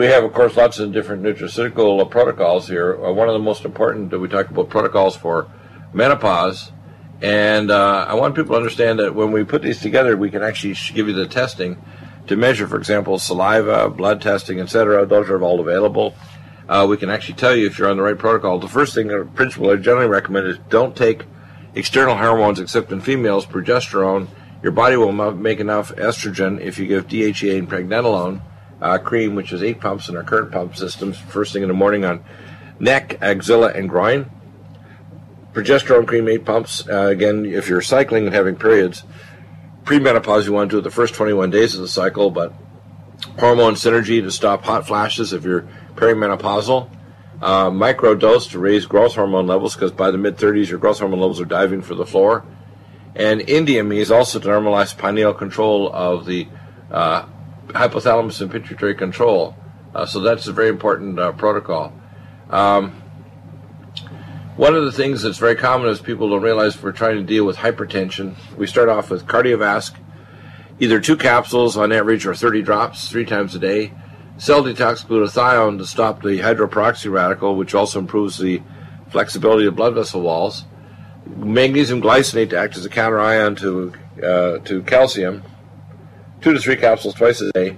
We have, of course, lots of different nutraceutical protocols here. Uh, one of the most important that we talk about protocols for menopause. And uh, I want people to understand that when we put these together, we can actually give you the testing to measure, for example, saliva, blood testing, etc. Those are all available. Uh, we can actually tell you if you're on the right protocol. The first thing, or principle I generally recommend is don't take external hormones except in females, progesterone. Your body will make enough estrogen if you give DHEA and pregnenolone uh, cream, which is eight pumps in our current pump systems, first thing in the morning on neck, axilla, and groin. Progesterone cream, eight pumps. Uh, again, if you're cycling and having periods, premenopause, you want to do it the first 21 days of the cycle, but hormone synergy to stop hot flashes if you're perimenopausal. Uh, micro dose to raise growth hormone levels because by the mid 30s your growth hormone levels are diving for the floor. And IndiumEase also to normalize pineal control of the uh, hypothalamus and pituitary control. Uh, so that's a very important uh, protocol. Um, one of the things that's very common is people don't realize we're trying to deal with hypertension. We start off with KardioVasc, either two capsules on average or 30 drops three times a day. Cell detox glutathione to stop the hydroperoxy radical, which also improves the flexibility of blood vessel walls. Magnesium glycinate to act as a counter ion to, uh, to calcium two to three capsules twice a day.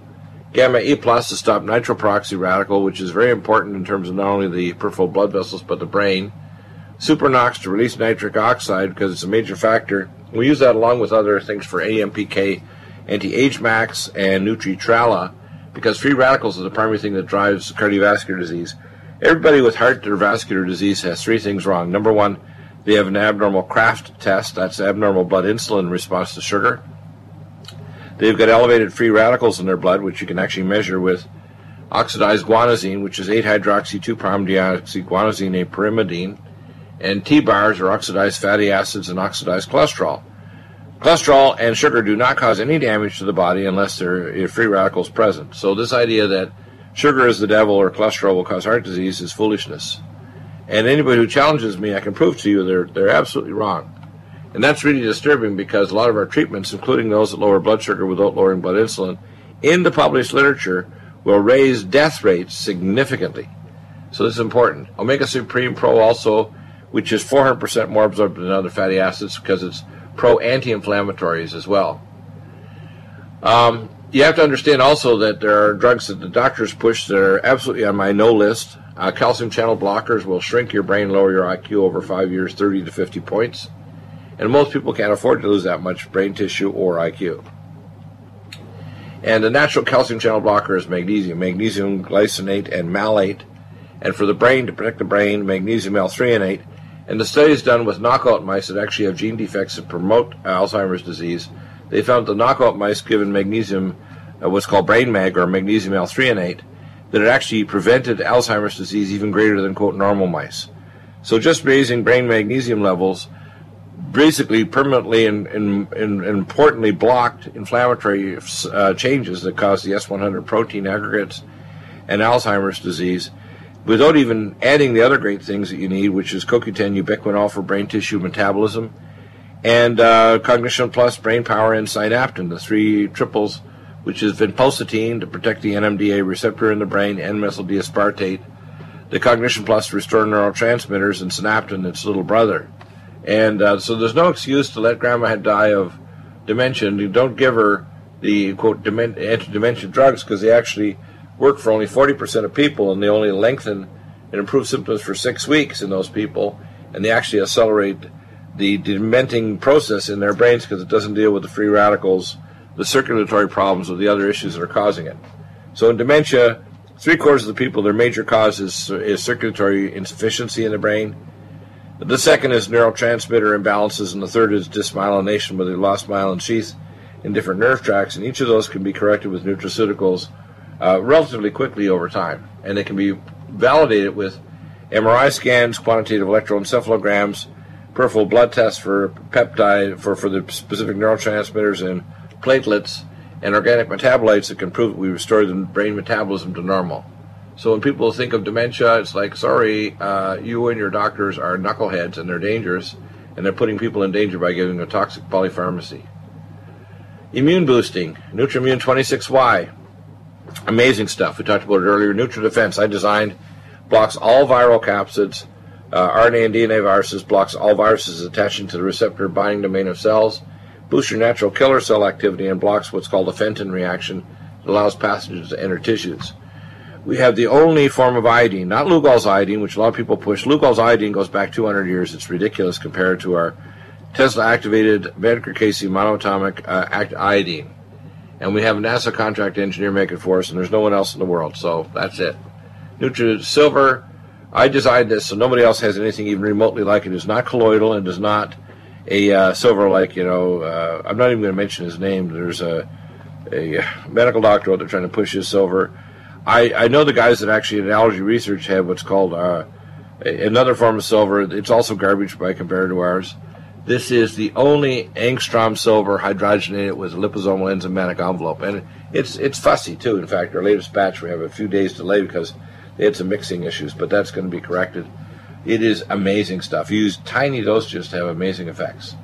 Gamma E plus to stop nitroperoxy radical, which is very important in terms of not only the peripheral blood vessels but the brain. Supernox to release nitric oxide because it's a major factor. We use that along with other things for AMPK, anti-age max, and Nutritrala because free radicals are the primary thing that drives cardiovascular disease. Everybody with heart or vascular disease has three things wrong. Number one, they have an abnormal Kraft test. That's abnormal blood insulin response to sugar. They've got elevated free radicals in their blood, which you can actually measure with oxidized guanosine, which is 8-hydroxy 2-deoxyguanosine pyrimidine, and TBARS or oxidized fatty acids and oxidized cholesterol. Cholesterol and sugar do not cause any damage to the body unless there are free radicals present. So this idea that sugar is the devil or cholesterol will cause heart disease is foolishness. And anybody who challenges me, I can prove to you they're, they're absolutely wrong. And that's really disturbing because a lot of our treatments, including those that lower blood sugar without lowering blood insulin, in the published literature will raise death rates significantly. So this is important. Omega Supreme Pro also, which is 400% more absorbed than other fatty acids because it's pro anti-inflammatories as well. Um, you have to understand also that there are drugs that the doctors push that are absolutely on my no list. Uh, calcium channel blockers will shrink your brain, lower your IQ over five years, 30 to 50 points and most people can't afford to lose that much brain tissue or IQ. And the natural calcium channel blocker is magnesium, magnesium glycinate and malate. And for the brain, to protect the brain, magnesium L-threonate. And the studies done with knockout mice that actually have gene defects that promote Alzheimer's disease, they found the knockout mice given magnesium, uh, what's called brain mag or magnesium L-threonate, that it actually prevented Alzheimer's disease even greater than quote normal mice. So just raising brain magnesium levels basically permanently and, and, and importantly blocked inflammatory uh, changes that cause the S100 protein aggregates and Alzheimer's disease without even adding the other great things that you need, which is CoQ10 ubiquinol for brain tissue metabolism and uh, Cognition Plus, Brain Power, and Synaptin, the three triples, which is vinpocetine to protect the NMDA receptor in the brain, N-methyl-D-aspartate, the Cognition Plus restore neurotransmitters, and Synaptin, its little brother. And uh, so there's no excuse to let grandma die of dementia. And you don't give her the quote anti-dementia drugs because they actually work for only 40% of people and they only lengthen and improve symptoms for six weeks in those people. And they actually accelerate the dementing process in their brains because it doesn't deal with the free radicals, the circulatory problems, or the other issues that are causing it. So in dementia, three quarters of the people, their major cause is, is circulatory insufficiency in the brain the second is neurotransmitter imbalances, and the third is dysmyelination, where they lost myelin sheath in different nerve tracts, and each of those can be corrected with nutraceuticals uh, relatively quickly over time, and they can be validated with MRI scans, quantitative electroencephalograms, peripheral blood tests for peptide for, for the specific neurotransmitters and platelets and organic metabolites that can prove that we restore the brain metabolism to normal. So when people think of dementia, it's like, sorry, uh, you and your doctors are knuckleheads and they're dangerous, and they're putting people in danger by giving a toxic polypharmacy. Immune boosting, NutrImmune 26Y. Amazing stuff. We talked about it earlier. NutriDefense, I designed, blocks all viral capsids, uh, RNA and DNA viruses, blocks all viruses attaching to the receptor binding domain of cells, boosts your natural killer cell activity, and blocks what's called a Fenton reaction that allows pathogens to enter tissues. We have the only form of iodine, not Lugol's iodine, which a lot of people push. Lugol's iodine goes back 200 years. It's ridiculous compared to our Tesla activated Vanderkay monatomic uh, iodine and we have a NASA contract engineer make it for us, and there's no one else in the world. So that's it. Nutri Silver, I designed this so nobody else has anything even remotely like it. It's not colloidal and is not a uh, silver like, you know, uh, I'm not even going to mention his name. There's a, a medical doctor out there trying to push his silver. I, I know the guys that actually in allergy research have what's called uh, another form of silver. It's also garbage by compared to ours. This is the only angstrom silver hydrogenated with a liposomal enzymatic envelope, and it's it's fussy too. In fact, our latest batch we have a few days delay because they had some mixing issues, but that's going to be corrected. It is amazing stuff. You use tiny dosages to have amazing effects.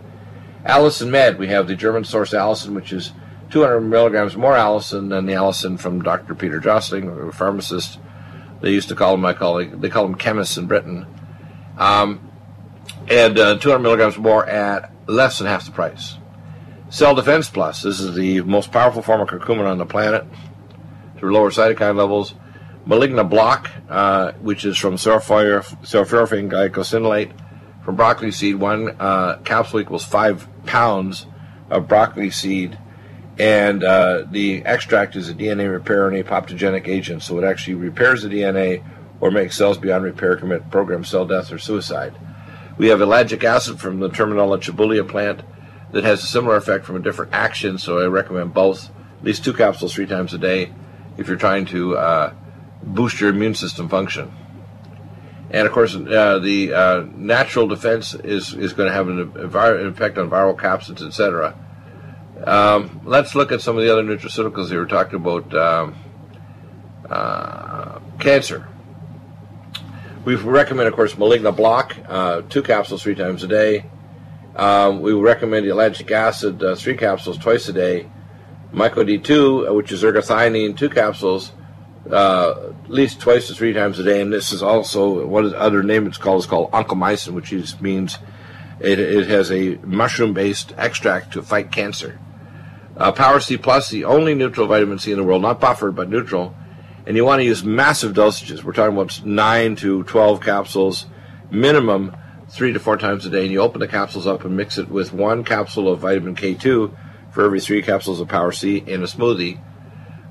Allicin Med, we have the German source Allicin, which is 200 milligrams more Allicin than the Allicin from Dr. Peter Josling, a pharmacist. They used to call him my colleague. They call him chemists in Britain. Um, and uh, 200 milligrams more at less than half the price. Cell Defense Plus. This is the most powerful form of curcumin on the planet to lower cytokine levels. Maligna Block, uh, which is from sulforaphane glucosinolate from broccoli seed. One uh, capsule equals five pounds of broccoli seed. And uh, the extract is a DNA repair and apoptogenic agent, so it actually repairs the DNA or makes cells beyond repair commit program cell death or suicide. We have ellagic acid from the Terminalia chebula plant that has a similar effect from a different action, so I recommend both, at least two capsules three times a day if you're trying to uh, boost your immune system function. And of course, uh, the uh, natural defense is, is going to have an, an, effect on viral capsids, etc. Um, let's look at some of the other nutraceuticals here. We're talking about um, uh, cancer. We recommend, of course, Maligna Block, uh, two capsules three times a day. Um, we recommend ellagic acid, uh, three capsules twice a day. Myco D2, uh, which is ergothioneine, two capsules uh, at least twice to three times a day. And this is also what is other name it's called is called oncomycin, which means it, it has a mushroom-based extract to fight cancer. Uh, Power C Plus, the only neutral vitamin C in the world, not buffered but neutral, and you want to use massive dosages. We're talking about 9 to 12 capsules minimum three to four times a day. And you open the capsules up and mix it with one capsule of vitamin K2 for every three capsules of Power C in a smoothie.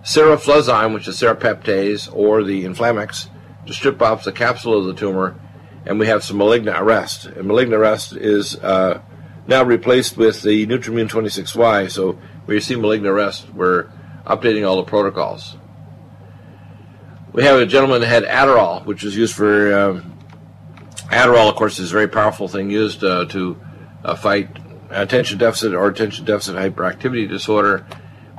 Seroflozyme, which is serapeptase or the Inflammex, to strip off the capsule of the tumor. And we have some malignant arrest. And malignant arrest is uh, now replaced with the NutrImmune 26Y. So where you see malignant arrest, we're updating all the protocols. We have a gentleman that had Adderall, which is used for um, Adderall. Of course, is a very powerful thing used uh, to uh, fight attention deficit or attention deficit hyperactivity disorder.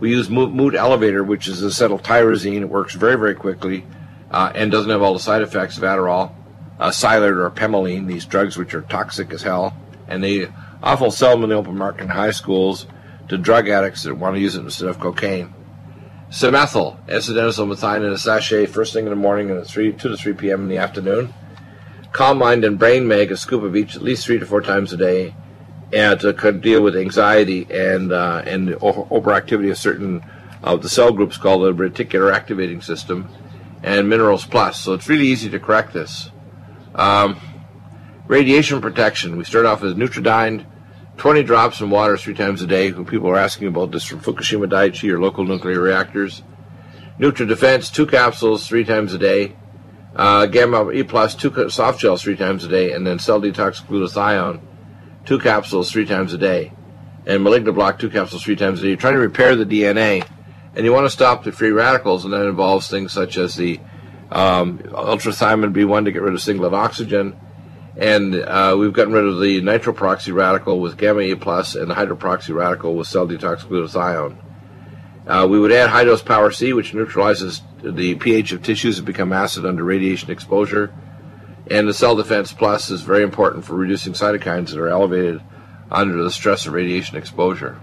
We use Mood Elevator, which is acetyltyrosine. It works very, very quickly uh, and doesn't have all the side effects of Adderall. Uh, or Pemoline, these drugs which are toxic as hell, and they often sell them in the open market in high schools to drug addicts that want to use it instead of cocaine. Simethyl, S-adenosylmethionine in a sachet first thing in the morning and at 3, 2 to 3 p.m. in the afternoon. Calm Mind and Brain Meg, a scoop of each at least three to four times a day, and to deal with anxiety and uh, and overactivity of certain of the cell groups called the reticular activating system, and Minerals Plus. So it's really easy to correct this. Um, radiation protection. We start off with Nutridyne 20 drops in water three times a day. When People are asking about this from Fukushima Daiichi or local nuclear reactors. NutriDefense, two capsules three times a day. Uh, Gamma E Plus, two soft gels three times a day. And then Cell Detox Glutathione, two capsules three times a day. And Maligna Block, two capsules three times a day. You're trying to repair the DNA. And you want to stop the free radicals, and that involves things such as the um, ultrathiamine B1 to get rid of singlet oxygen and uh, we've gotten rid of the nitroproxy radical with gamma E plus and the hydroproxy radical with cell detox glutathione. Uh, we would add high dose power C, which neutralizes the pH of tissues that become acid under radiation exposure. And the cell defense plus is very important for reducing cytokines that are elevated under the stress of radiation exposure.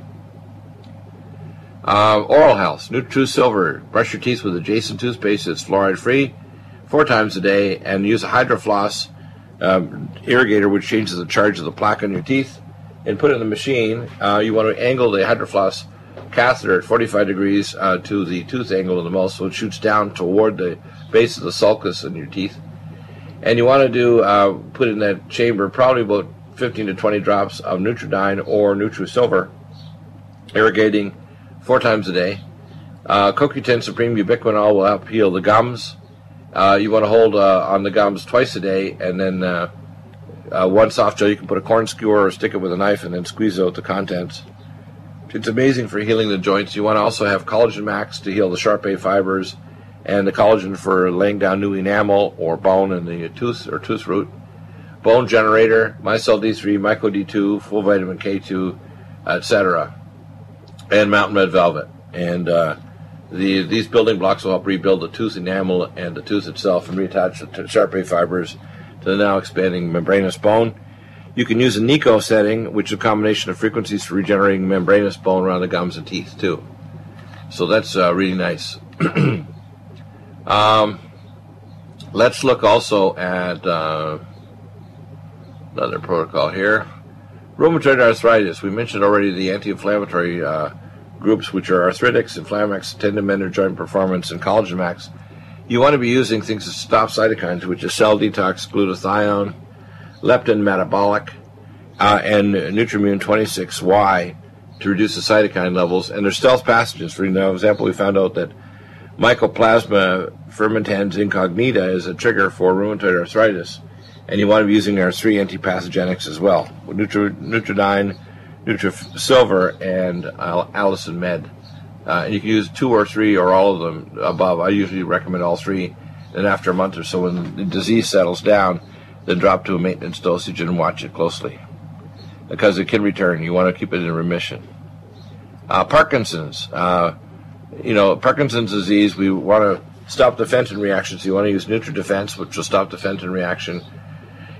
Uh, oral health, Nutri Silver. Brush your teeth with adjacent toothpaste that's fluoride free four times a day and use a hydrofloss um, irrigator, which changes the charge of the plaque on your teeth, and put it in the machine. Uh, you want to angle the hydrofloss catheter at 45 degrees uh, to the tooth angle of the mouth so it shoots down toward the base of the sulcus in your teeth. And you want to do uh, put in that chamber probably about 15 to 20 drops of Nutriodine or NutriSilver, irrigating four times a day. Uh, CoQ10 Supreme Ubiquinol will help heal the gums. Uh, you want to hold uh, on the gums twice a day, and then uh, uh, one soft gel. You can put a corn skewer or stick it with a knife, and then squeeze out the contents. It's amazing for healing the joints. You want to also have Collagen Max to heal the Sharpey fibers, and the collagen for laying down new enamel or bone in the tooth or tooth root. Bone Generator, Mycel D3, Myco D2, full vitamin K2, etc., and Mountain Red Velvet. And uh, the, these building blocks will help rebuild the tooth enamel and the tooth itself and reattach the Sharpey fibers to the now expanding membranous bone. You can use a NICO setting, which is a combination of frequencies for regenerating membranous bone around the gums and teeth, too. So that's uh, really nice. um, let's look also at uh, another protocol here. Rheumatoid arthritis. We mentioned already the anti inflammatory uh, groups, which are Arthritis, Inflamax, Tendon Joint Performance, and Collagen Max, you want to be using things to stop cytokines, which is cell detox, glutathione, leptin metabolic, uh, and NutrImmune 26Y to reduce the cytokine levels. And they're stealth pathogens. For example, we found out that Mycoplasma fermentans incognita is a trigger for rheumatoid arthritis. And you want to be using our three antipathogenics as well. Nutri- Nutriodine, NutriSilver, and Allicin Med. Uh, and you can use two or three or all of them above. I usually recommend all three. And after a month or so, when the disease settles down, then drop to a maintenance dosage and watch it closely. Because it can return. You want to keep it in remission. Uh, Parkinson's. Uh, you know, Parkinson's disease, we want to stop the Fenton reaction. So you want to use NutriDefense, which will stop the Fenton reaction.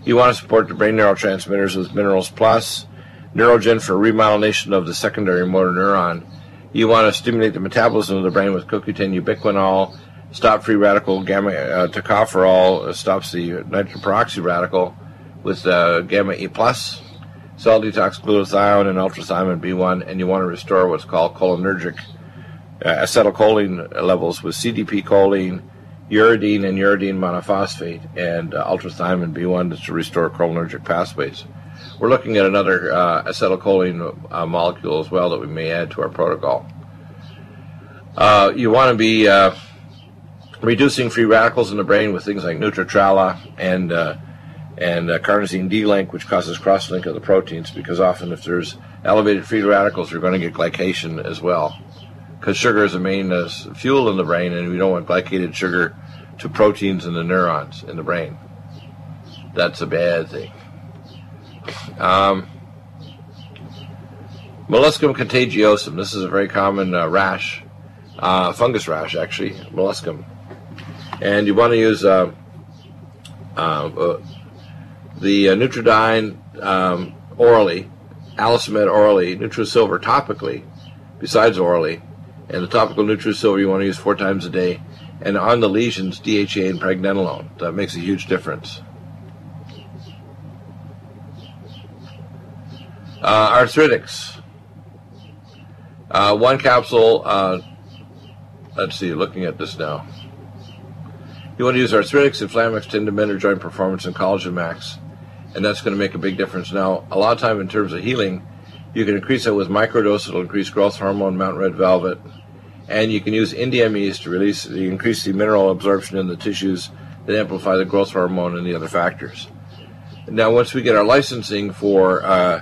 You want to support the brain neurotransmitters with Minerals Plus. Neurogen for remyelination of the secondary motor neuron. You want to stimulate the metabolism of the brain with CoQ10 ubiquinol, stop free radical gamma uh, tocopherol, uh, stops the nitrogen radical with uh, gamma E plus, cell detox glutathione and ultrathiamine B1, and you want to restore what's called cholinergic uh, acetylcholine levels with CDP choline, uridine and uridine monophosphate, and uh, ultrathiamine B1 to restore cholinergic pathways. We're looking at another uh, acetylcholine uh, molecule as well that we may add to our protocol. Uh, you want to be uh, reducing free radicals in the brain with things like Nutritrala and uh, and uh, carnosine D-link, which causes cross-link of the proteins, because often if there's elevated free radicals, you're going to get glycation as well. Because sugar is the main fuel in the brain, and we don't want glycated sugar to proteins in the neurons in the brain. That's a bad thing. Um, molluscum contagiosum. This is a very common uh, rash, uh, fungus rash, actually, molluscum. And you want to use uh, uh, uh the uh, Nutriodine um, orally, Allicin orally, NutriSilver topically, besides orally, and the topical NutriSilver you want to use four times a day. And on the lesions, DHA and pregnenolone. That makes a huge difference. Uh, arthritics. Uh, one capsule, uh, let's see, looking at this now. You want to use Arthritics, Inflamax, Tendon Mender, Joint Performance, and Collagen Max, and that's going to make a big difference. Now, a lot of time in terms of healing, you can increase it with microdose. It'll increase growth hormone, mountain red velvet, and you can use NDMEs to release the increase the mineral absorption in the tissues that amplify the growth hormone and the other factors. Now, once we get our licensing for uh,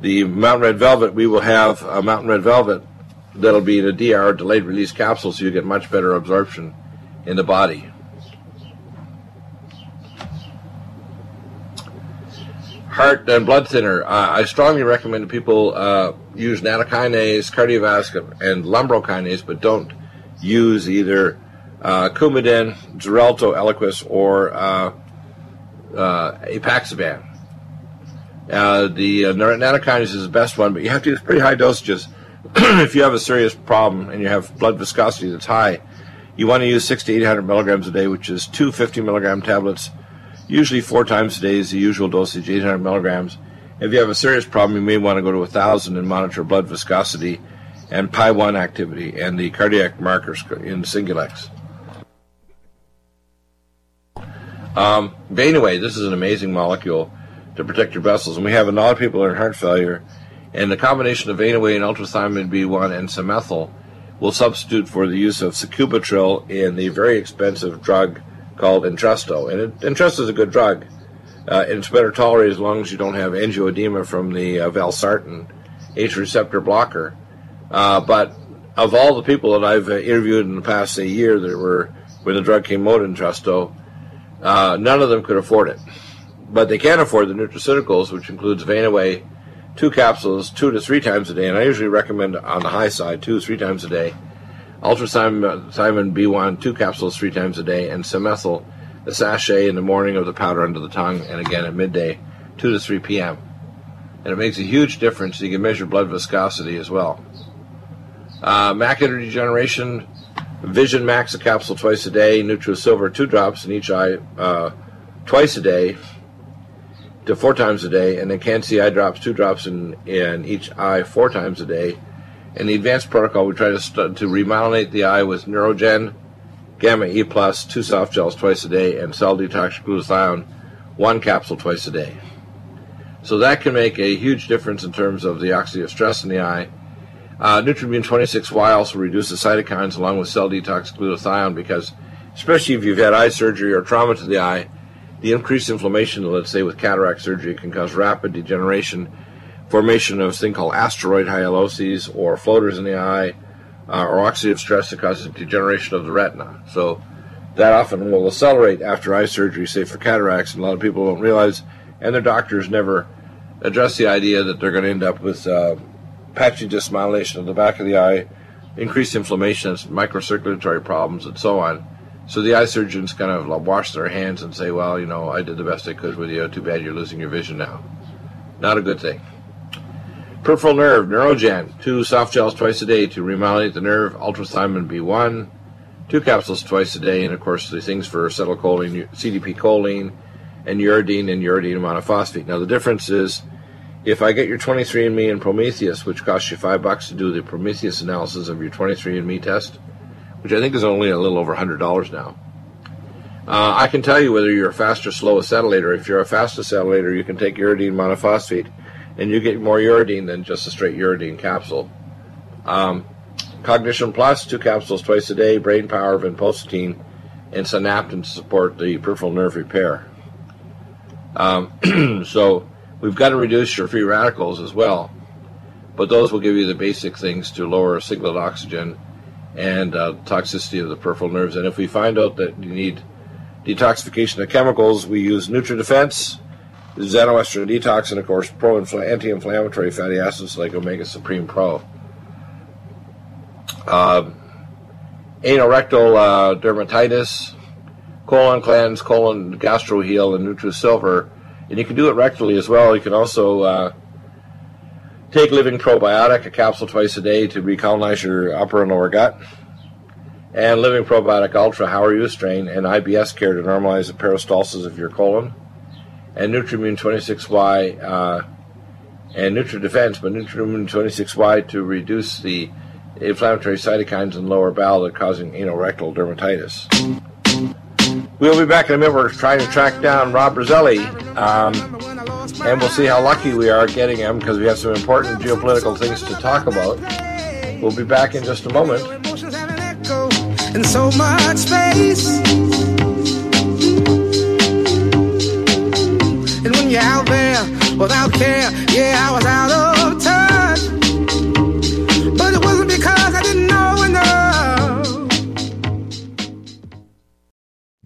the Mountain Red Velvet, we will have a Mountain Red Velvet that'll be in a DR, delayed release capsule, so you get much better absorption in the body. Heart and blood thinner. Uh, I strongly recommend people uh, use nattokinase, cardiovascular, and lumbrokinase, but don't use either uh, Coumadin, Xarelto, Eliquis, or uh, uh, Apixaban. Uh, the uh, is the best one, but you have to use pretty high dosages if you have a serious problem and you have blood viscosity that's high, you want to use six to 800 milligrams a day, which is two 50 milligram tablets, usually four times a day is the usual dosage, 800 milligrams. If you have a serious problem, you may want to go to 1,000 and monitor blood viscosity and PI1 activity and the cardiac markers in Singulex. Um, but anyway, this is an amazing molecule to protect your vessels. And we have a lot of people in heart failure, and the combination of Vanaway and ultrathiamine B1 and Samethyl will substitute for the use of sacubitril in the very expensive drug called Entresto. And it, Entresto is a good drug. Uh, and it's better tolerated as long as you don't have angioedema from the uh, valsartan H receptor blocker. Uh, but of all the people that I've uh, interviewed in the past say, year that were when the drug came out Entresto, uh, none of them could afford it. But they can't afford the nutraceuticals, which includes Vanaway, two capsules, two to three times a day, and I usually recommend on the high side, two, to three times a day. Ultrathiamine B1, two capsules three times a day, and Samethyl, a sachet in the morning of the powder under the tongue, and again at midday, 2 to 3 p.m. And it makes a huge difference. You can measure blood viscosity as well. Uh, macular degeneration, Vision Max, a capsule twice a day, NutriSilver, two drops in each eye uh, twice a day to four times a day, and then Can-C eye drops, two drops in, in each eye four times a day. In the advanced protocol, we try to, st- to remyelinate the eye with Neurogen, Gamma E Plus, two soft gels twice a day, and Cell Detox Glutathione, one capsule twice a day. So that can make a huge difference in terms of the oxidative stress in the eye. Uh, NutrImmune 26Y also reduces cytokines along with cell detox glutathione because, especially if you've had eye surgery or trauma to the eye, the increased inflammation, let's say with cataract surgery, can cause rapid degeneration, formation of a thing called asteroid hyalosis or floaters in the eye, uh, or oxidative stress that causes degeneration of the retina. So that often will accelerate after eye surgery, say for cataracts, and a lot of people don't realize, and their doctors never address the idea that they're going to end up with uh, patchy dysmyelination of the back of the eye, increased inflammation, microcirculatory problems, and so on. So the eye surgeons kind of wash their hands and say, well, you know, I did the best I could with you. Too bad you're losing your vision now. Not a good thing. Peripheral nerve, Neurogen, two soft gels twice a day to remyelinate the nerve, ultrathiamine B1, two capsules twice a day, and of course the things for acetylcholine, CDP choline, and uridine and uridine monophosphate. Now the difference is if I get your 23andMe and Promethease, which costs you five bucks to do the Promethease analysis of your 23andMe test, which I think is only a little over $100 now. Uh, I can tell you whether you're a fast or slow acetylator. If you're a fast acetylator, you can take uridine monophosphate, and you get more uridine than just a straight uridine capsule. Um, Cognition Plus, two capsules twice a day, brain power, vinpocetine, and synaptin to support the peripheral nerve repair. Um, so we've got to reduce your free radicals as well, but those will give you the basic things to lower singlet oxygen and uh, toxicity of the peripheral nerves. And if we find out that you need detoxification of chemicals, we use NutriDefense, Xenoestrin Detox, and of course pro anti-inflammatory fatty acids like Omega Supreme Pro. Uh, anorectal uh, dermatitis, colon cleanse, colon gastro heal, and NutriSilver. And you can do it rectally as well. You can also uh, Take Living Probiotic, a capsule twice a day to recolonize your upper and lower gut. And Living Probiotic Ultra, How Are You Strain, and IBS Care to normalize the peristalsis of your colon. And NutrImmune 26Y uh, and NutriDefense, but NutrImmune 26Y to reduce the inflammatory cytokines in lower bowel that are causing anorectal dermatitis. We'll be back in a minute. We're trying to track down Rob Roselli. Um, and we'll see how lucky we are getting him because we have some important geopolitical things to talk about. We'll be back in just a moment. And so much space. And when you're out there without care, yeah, I was out of touch.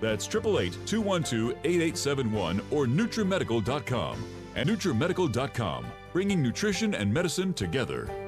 That's 888 212 8871 or NutriMedical.com. And NutriMedical.com, bringing nutrition and medicine together.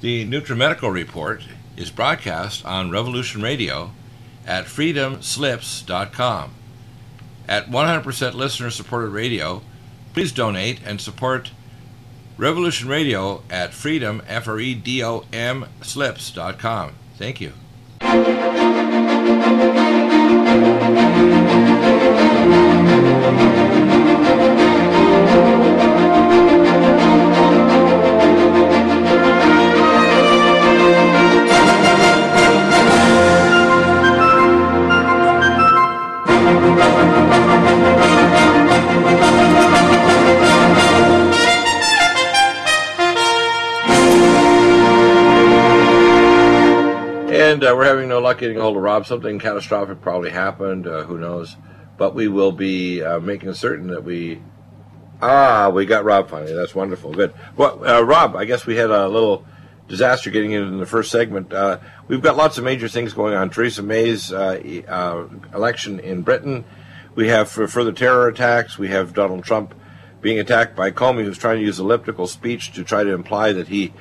The NutriMedical Report is broadcast on Revolution Radio at freedomslips.com. At 100% listener supported radio, please donate and support Revolution Radio at freedom, F R E D O M, slips.com. Thank you. Uh, we're having no luck getting a hold of Rob. Something catastrophic probably happened. Uh, who knows? But we will be uh, making certain that we. Ah, we got Rob finally. That's wonderful. Good. Well, uh, Rob, I guess we had a little disaster getting in the first segment. Uh, we've got lots of major things going on. Theresa May's uh, uh, election in Britain. We have further terror attacks. We have Donald Trump being attacked by Comey, who's trying to use elliptical speech to try to imply that he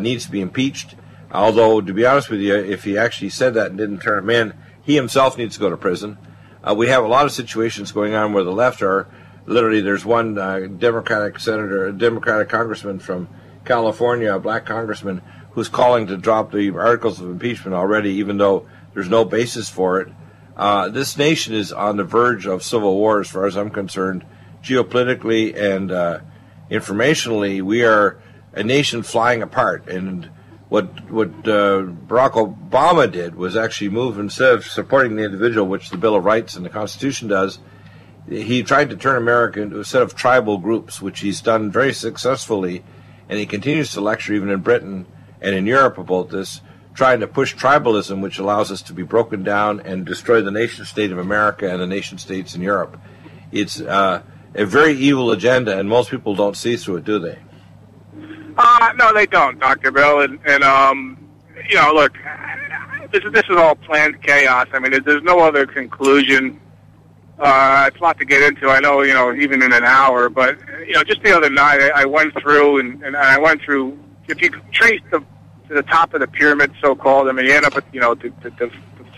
needs to be impeached. Although, to be honest with you, if he actually said that and didn't turn him in, he himself needs to go to prison. Uh, we have a lot of situations going on where the left are literally. There's one uh, Democratic senator, a Democratic congressman from California, a black congressman, who's calling to drop the articles of impeachment already, even though there's no basis for it. Uh, this nation is on the verge of civil war, as far as I'm concerned, geopolitically and uh, informationally. We are a nation flying apart, and what what uh, Barack Obama did was actually move instead of supporting the individual, which the Bill of Rights and the Constitution does. He tried to turn America into a set of tribal groups, which he's done very successfully, and he continues to lecture even in Britain and in Europe about this, trying to push tribalism, which allows us to be broken down and destroy the nation state of America and the nation states in Europe. It's uh, a very evil agenda, and most people don't see through it, do they? Uh, no, they don't, Doctor Bill, and and um, you know, look, this is this is all planned chaos. I mean, there's no other conclusion. Uh, it's a lot to get into. I know, you know, even in an hour, but you know, just the other night, I, I went through and, and I went through. If you trace the to the top of the pyramid, so called. I mean, you end up at you know the, the, the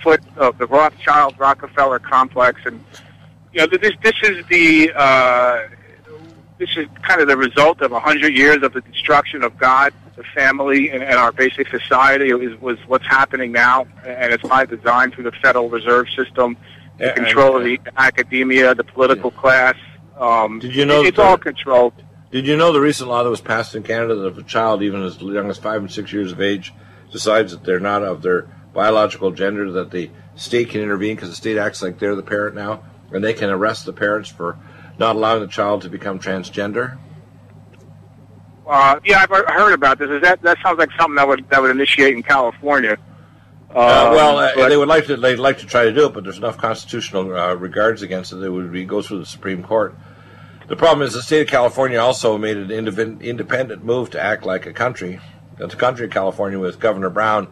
foot of the Rothschild Rockefeller complex, and you know this this is the uh, this is kind of the result of a hundred years of the destruction of God, the family, and, and our basic society. It was, was what's happening now, and it's by design through the Federal Reserve System, the Yeah, control of the academia, the political class. Um, Did you know it's that- all controlled? Did you know the recent law that was passed in Canada that if a child, even as young as five and six years of age, decides that they're not of their biological gender, that the state can intervene because the state acts like they're the parent now, and they can arrest the parents for not allowing the child to become transgender? Uh, yeah, I've heard about this. Is that that sounds like something that would that would initiate in California? Uh, Um, well, uh, but- they would like to. They'd like to try to do it, but there's enough constitutional uh, regards against it that it would be go through the Supreme Court. The problem is the state of California also made an independent move to act like a country. The country of California with Governor Brown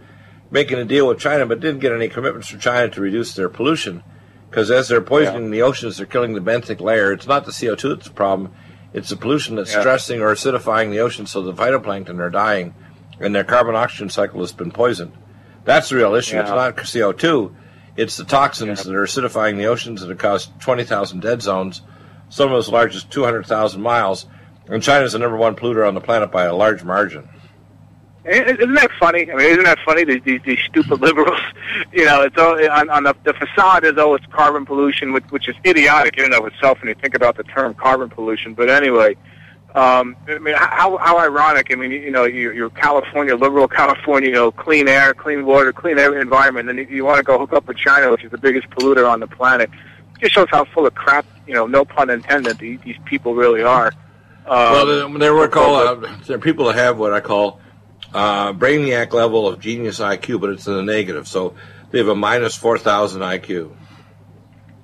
making a deal with China, but didn't get any commitments from China to reduce their pollution. Because as they're poisoning the oceans, they're killing the benthic layer. It's not the CO2 that's the problem; it's the pollution that's Yeah. stressing or acidifying the ocean, so the phytoplankton are dying, and their carbon oxygen cycle has been poisoned. That's the real issue. It's not CO2. It's the toxins that are acidifying the oceans that have caused 20,000 dead zones, some of as large as 200,000 miles. And China's the number one polluter on the planet by a large margin. Isn't that funny? I mean, isn't that funny? These, these, these stupid liberals, you know, it's all on, on the, the facade is oh, it's carbon pollution, which, which is idiotic in and of itself when you think about the term carbon pollution. But anyway, um, I mean, how how ironic? I mean, you know, you're, you're California, liberal California, you know, clean air, clean water, clean air environment, and you, you want to go hook up with China, which is the biggest polluter on the planet. It just shows how full of crap, you know, no pun intended, these, these people really are. Um, well, there, there were call, uh, there are people that have what I call uh, brainiac level of genius IQ, but it's in the negative. So they have a minus 4,000 IQ.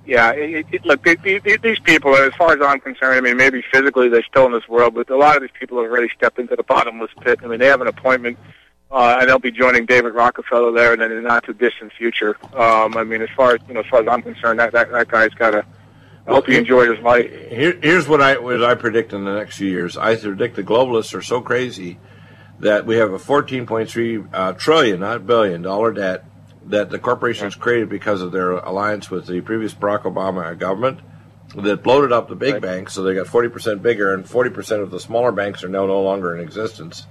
Yeah, it, it, look, they, they, these people, as far as I'm concerned, I mean, maybe physically they're still in this world, but a lot of these people have already stepped into the bottomless pit. I mean, they have an appointment, uh, and they'll be joining David Rockefeller there in the not too distant future. Um, I mean, as far as you know, as far as I'm concerned, that that, that guy's got to. I hope he enjoyed his life. Here, here's what I what I predict in the next few years. I predict the globalists are so crazy that we have a 14.3 uh, trillion, not billion, dollar debt that the corporations created because of their alliance with the previous Barack Obama government that bloated up the big Right. banks, so they got 40% bigger, and 40% of the smaller banks are now no longer in existence.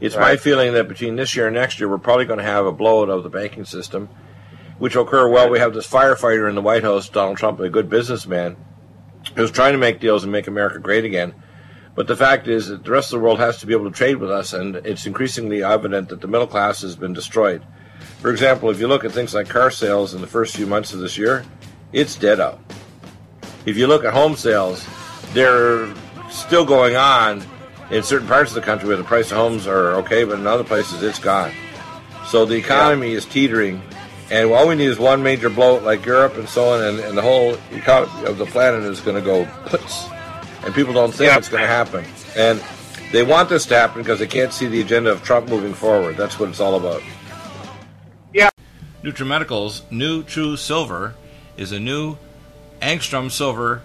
It's my feeling that between this year and next year, we're probably going to have a blowout of the banking system, which will occur while we have this firefighter in the White House, Donald Trump, a good businessman, who's trying to make deals and make America great again. But the fact is that the rest of the world has to be able to trade with us, and it's increasingly evident that the middle class has been destroyed. For example, if you look at things like car sales in the first few months of this year, it's dead out. If you look at home sales, they're still going on in certain parts of the country where the price of homes are okay, but in other places it's gone. So the economy is teetering, and all we need is one major blow like Europe and so on, and, and the whole economy of the planet is going to go puts. And people don't think Yeah. it's going to happen. And they want this to happen because they can't see the agenda of Trump moving forward. That's what it's all about. Yeah. NutriMedical's new True Silver is a new angstrom silver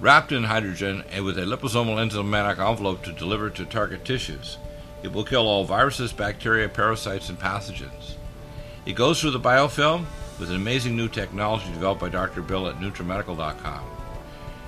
wrapped in hydrogen and with a liposomal enzymatic envelope to deliver to target tissues. It will kill all viruses, bacteria, parasites, and pathogens. It goes through the biofilm with an amazing new technology developed by Dr. Bill at NutriMedical.com.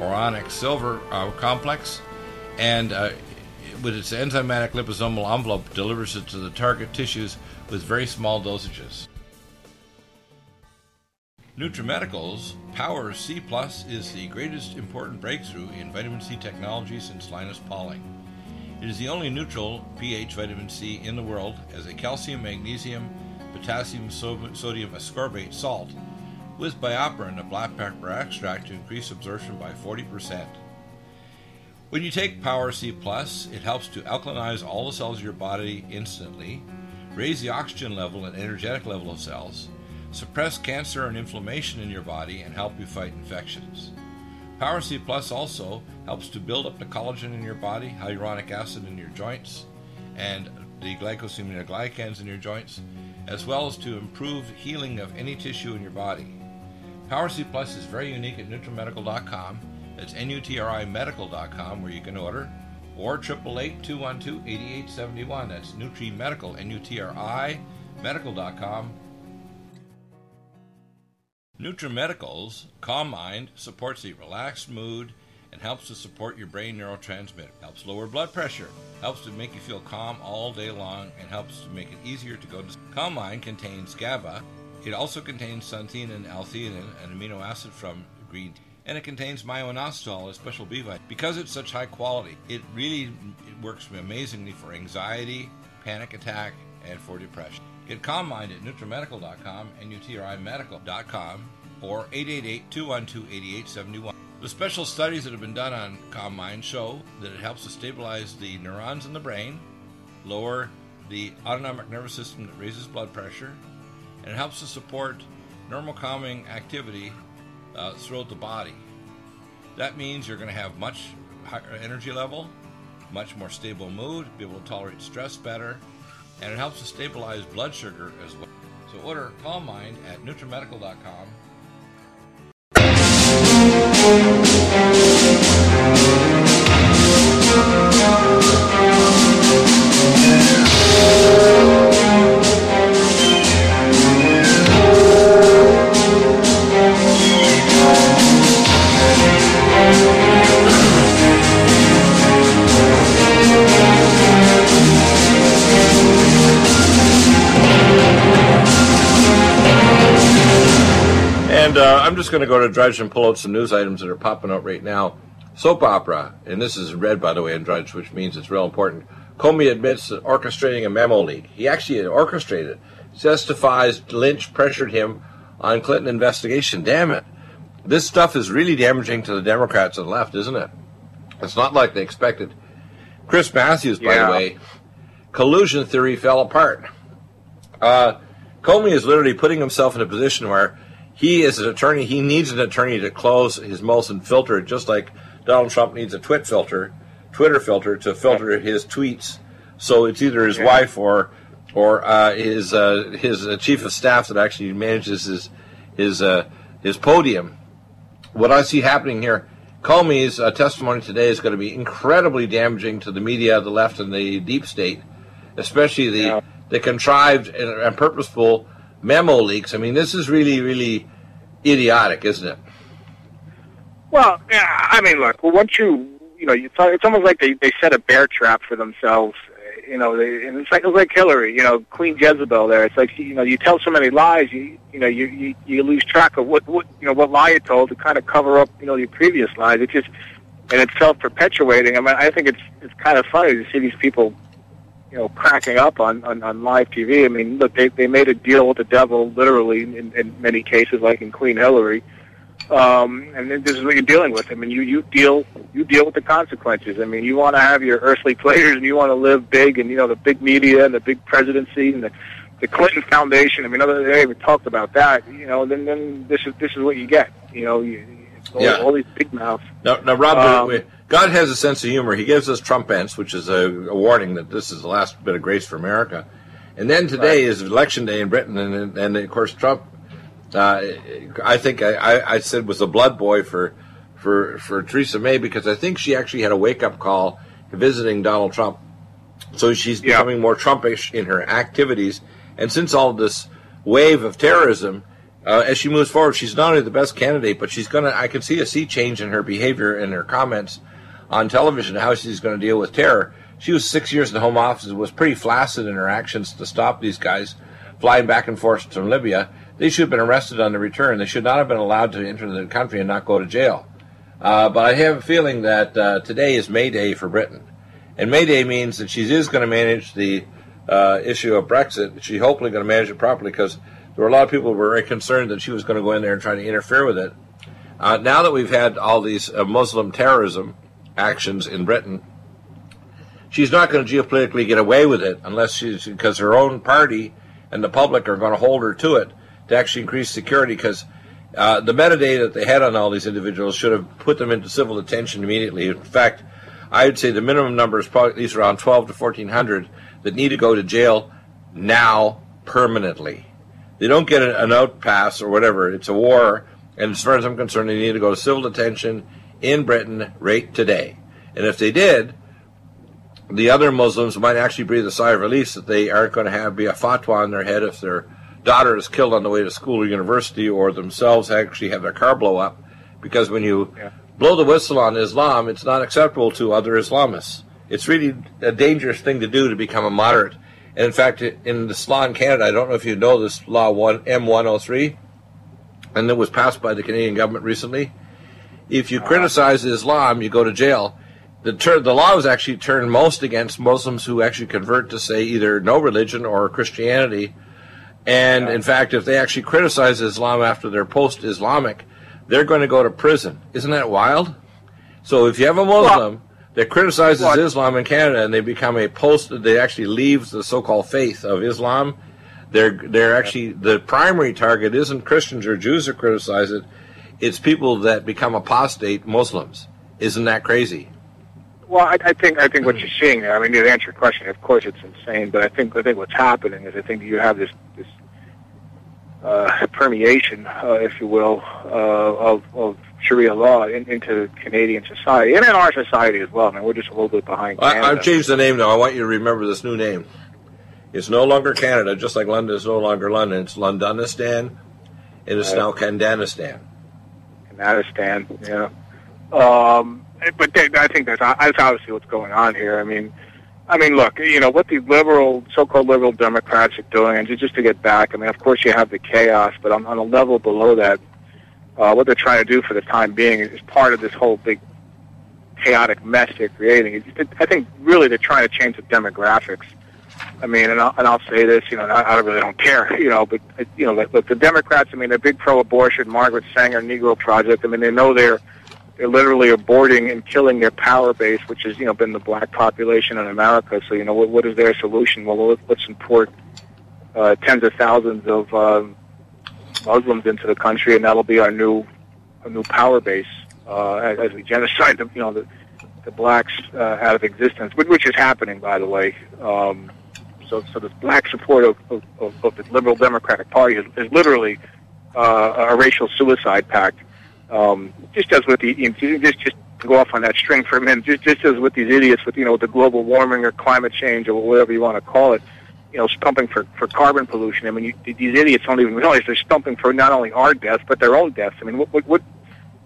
or silver uh, complex, and uh, with its enzymatic liposomal envelope delivers it to the target tissues with very small dosages. NutriMedical's Power C Plus is the greatest important breakthrough in vitamin C technology since Linus Pauling. It is the only neutral pH vitamin C in the world as a calcium, magnesium, potassium, so- sodium ascorbate salt with BioPerine, a black pepper extract to increase absorption by 40%. When you take Power C it helps to alkalinize all the cells of your body instantly, raise the oxygen level and energetic level of cells, suppress cancer and inflammation in your body, and help you fight infections. Power C Plus also helps to build up the collagen in your body, hyaluronic acid in your joints, and the glycosaminoglycans in your joints, as well as to improve healing of any tissue in your body. Power C Plus is very unique at NutriMedical.com. That's N-U-T-R-I-Medical.com where you can order, or 888-212-8871. That's NutriMedical, N-U-T-R-I Medical.com. NutriMedical's Calm Mind supports the relaxed mood and helps to support your brain neurotransmitter. Helps lower blood pressure, helps to make you feel calm all day long, and helps to make it easier to go to sleep. Calm Mind contains GABA. It also contains xanthine and L-theanine, an amino acid from green tea. And it contains myo-inositol, a special B vitamin. Because it's such high quality, it really it works amazingly for anxiety, panic attack, and for depression. Get Calm Mind at NutriMedical.com, N-U-T-R-I-Medical.com, or 888-212-8871. The special studies that have been done on Calm Mind show that it helps to stabilize the neurons in the brain, lower the autonomic nervous system that raises blood pressure, and it helps to support normal calming activity uh, throughout the body. That means you're going to have much higher energy level, much more stable mood, be able to tolerate stress better, and it helps to stabilize blood sugar as well. So order Calm Mind at NutriMedical.com I'm just going to go to Drudge and pull out some news items that are popping out right now. Soap opera, and this is red, by the way, in Drudge, which means it's real important. Comey admits that orchestrating a memo leak. He actually orchestrated. Testifies Lynch pressured him on Clinton investigation. Damn it. This stuff is really damaging to the Democrats and the left, isn't it? It's not like they expected. Chris Matthews, by Yeah. the way, collusion theory fell apart. Uh, Comey is literally putting himself in a position where he is an attorney. He needs an attorney to close his mouth and filter it, just like Donald Trump needs a twit filter, Twitter filter to filter his tweets. So it's either his wife or or uh, his uh, his uh, chief of staff that actually manages his his uh, his podium. What I see happening here, Comey's uh, testimony today is going to be incredibly damaging to the media, the left, and the deep state, especially the Yeah. the contrived and, and purposeful memo leaks. I mean, this is really, really idiotic, isn't it? Well, yeah, I mean, look, once you, you know, you thought, it's almost like they they set a bear trap for themselves. You know, they, and it's like it's like Hillary, you know, Queen Jezebel. There, it's like you know, you tell so many lies, you you know, you you, you lose track of what what you know what lie you told to kind of cover up you know your previous lies. It just and it's self perpetuating. I mean, I think it's it's kind of funny to see these people, you know, cracking up on on, on live TV. I mean, look, they they made a deal with the devil, literally, in, in many cases, like in Queen Hillary um, and then this is what you're dealing with. I mean, you you deal you deal with the consequences. I mean, you want to have your earthly players, and you want to live big, and you know the big media and the big presidency and the the Clinton Foundation. I mean, other they even talked about that. You know, then then this is this is what you get. You know, you, all, Yeah. all these big mouths. Now, now Rob, Um, God has a sense of humor. He gives us Trumpence, which is a, a warning that this is the last bit of grace for America. And then today is election day in Britain, and and of course Trump. Uh, I think I, I, said was a blood boy for for for Theresa May because I think she actually had a wake up call visiting Donald Trump. So she's Yeah. becoming more Trumpish in her activities. And since all this wave of terrorism, uh, as she moves forward, she's not only the best candidate, but she's going to, I can see a sea change in her behavior and her comments on television, how she's going to deal with terror. She was six years in the Home Office and was pretty flaccid in her actions to stop these guys flying back and forth from Libya. They should have been arrested on the return. They should not have been allowed to enter the country and not go to jail. Uh, but I have a feeling that uh, today is May Day for Britain. And May Day means that she is going to manage the uh, issue of Brexit. She's hopefully going to manage it properly because there were a lot of people who were very concerned that she was going to go in there and try to interfere with it. Uh, now that we've had all these uh, Muslim terrorism actions in Britain, she's not going to geopolitically get away with it unless she's because her own party and the public are going to hold her to it to actually increase security because uh, the metadata that they had on all these individuals should have put them into civil detention immediately. In fact, I would say the minimum number is probably at least around 12 to 1400 that need to go to jail now permanently. They don't get an out pass or whatever. It's a war, and as far as I'm concerned, they need to go to civil detention in Britain right today. And if they did, the other Muslims might actually breathe a sigh of relief that they aren't going to have be a fatwa on their head if their daughter is killed on the way to school or university or themselves actually have their car blow up. Because when you yeah. blow the whistle on Islam, it's not acceptable to other Islamists. It's really a dangerous thing to do to become a moderate. And in fact, in the law in Canada, I don't know if you know this law one M103, and it was passed by the Canadian government recently. If you criticize Islam, you go to jail the ter- the law was actually turned most against Muslims who actually convert to say either no religion or Christianity. And yeah. in fact, if they actually criticize Islam after they're post-Islamic, they're going to go to prison. Isn't that wild? So if you have a Muslim well, that criticizes? Islam in Canada and they become a post, they actually leave the so-called faith of Islam. They're they're actually the primary target isn't Christians or Jews who criticize it. It's people that become apostate Muslims. Isn't that crazy? Well, I, I think I think what you're seeing there. I mean, to answer your question, of course it's insane, but I think I think what's happening is I think you have this this uh, permeation, uh, if you will, uh, of, of Sharia law in, into Canadian society and in our society as well. I mean, we're just a little bit behind. Canada. I, I've changed the name now. I want you to remember this new name. It's no longer Canada, just like London is no longer London. It's Londonistan. It is now Kandanistan. Kandanistan, yeah. Um, but they, I think that's, that's obviously what's going on here. I mean, I mean, look, you know what the liberal, so-called liberal Democrats are doing, and just to get back, I mean, of course you have the chaos, but on, on a level below that, uh, what they're trying to do for the time being is part of this whole big chaotic mess they're creating. I think really they're trying to change the demographics. I mean, and I'll, and I'll say this, you know, I, I really don't care, you know, but you know, look, the Democrats. I mean, they're big pro-abortion. Margaret Sanger Negro Project. I mean, they know they're they're literally aborting and killing their power base, which has you know been the black population in America. So you know what, what is their solution? Well, let's import uh, tens of thousands of um, Muslims into the country, and that'll be our new a new power base uh, as, as we genocide the you know the the blacks uh, out of existence, which, which is happening by the way. Um, so, so this black support of, of, of, the liberal Democratic Party is, is literally uh, a racial suicide pact um, just as with the just just to go off on that string for a minute, just just as with these idiots with you know the global warming or climate change or whatever you want to call it, you know, stumping for for carbon pollution. I mean, you, these idiots don't even realize they're stumping for not only our deaths but their own deaths. I mean, what what, what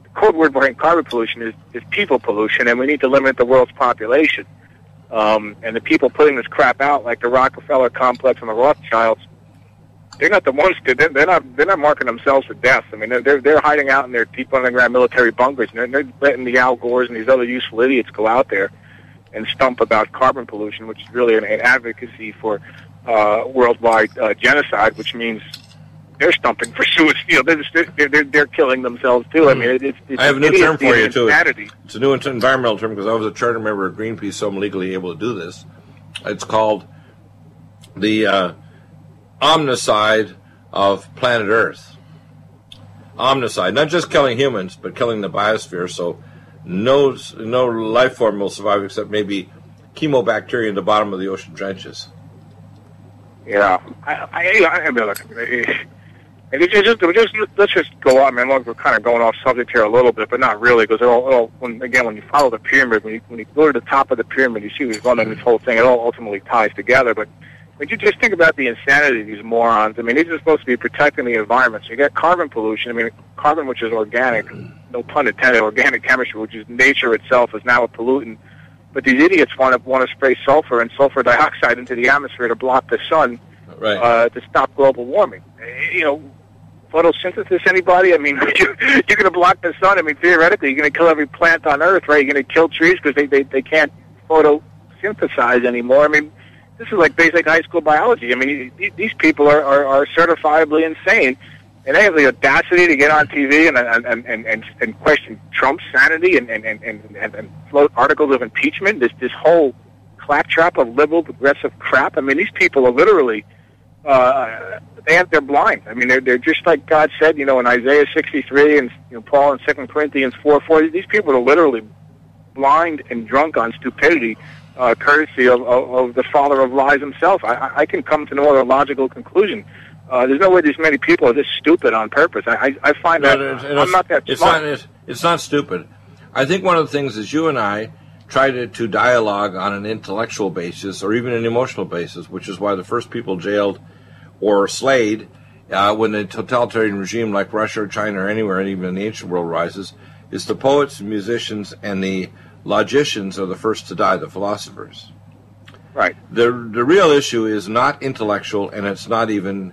the code word behind carbon pollution is is people pollution, and we need to limit the world's population. Um, and the people putting this crap out, like the Rockefeller complex and the Rothschilds, they're not the ones. They're, they're not. They're not marking themselves to death. I mean, they're they're hiding out in their deep underground military bunkers, and they're, they're letting the Al Gores and these other useful idiots go out there and stump about carbon pollution, which is really an, an advocacy for uh, worldwide uh, genocide, which means they're stumping for suicide. You know, they're, just, they're, they're, they're killing themselves too. I mean, it's, it's I have a new term for you too. It's a new environmental term because I was a charter member of Greenpeace, so I'm legally able to do this. It's called the uh, omnicide of planet Earth. Omnicide, not just killing humans, but killing the biosphere. So no, no life form will survive except maybe chemobacteria in the bottom of the ocean trenches. Yeah, I, I, I mean, look, and it just, just, let's just go on. I mean, look, we're kind of going off subject here a little bit, but not really, because it all, it all when, again, when you follow the pyramid, when you, when you go to the top of the pyramid, you see who's running this whole thing. It all ultimately ties together. But but you just think about the insanity of these morons. I mean, these are supposed to be protecting the environment. So you get carbon pollution. I mean, carbon, which is organic, no pun intended, organic chemistry, which is nature itself, is now a pollutant. But these idiots want to want to spray sulfur and sulfur dioxide into the atmosphere to block the sun, right. uh, to stop global warming. You know, photosynthesis. Anybody? I mean, you're going to block the sun. I mean, theoretically, you're going to kill every plant on Earth, right? You're going to kill trees because they, they they can't photosynthesize anymore. I mean this is like basic high school biology. I mean, these people are, are, are certifiably insane, and they have the audacity to get on TV and and and and, and question Trump's sanity and and and, and, and float articles of impeachment. This this whole claptrap of liberal progressive crap. I mean, these people are literally uh, they have, they're blind. I mean, they're they're just like God said, you know, in Isaiah 63 and you know, Paul in Second Corinthians 4 4. These people are literally blind and drunk on stupidity, uh, courtesy of, of, of the father of lies himself. I, I can come to no other logical conclusion. Uh, there's no way these many people are this stupid on purpose. I I, I find No, that I'm not that it's smart. Not, it's, it's not stupid. I think one of the things is you and I try to, to dialogue on an intellectual basis or even an emotional basis, which is why the first people jailed or slayed uh, when a totalitarian regime like Russia or China or anywhere, and even in the ancient world, rises, is the poets, musicians, and the logicians are the first to die, the philosophers. Right. The, the real issue is not intellectual and it's not even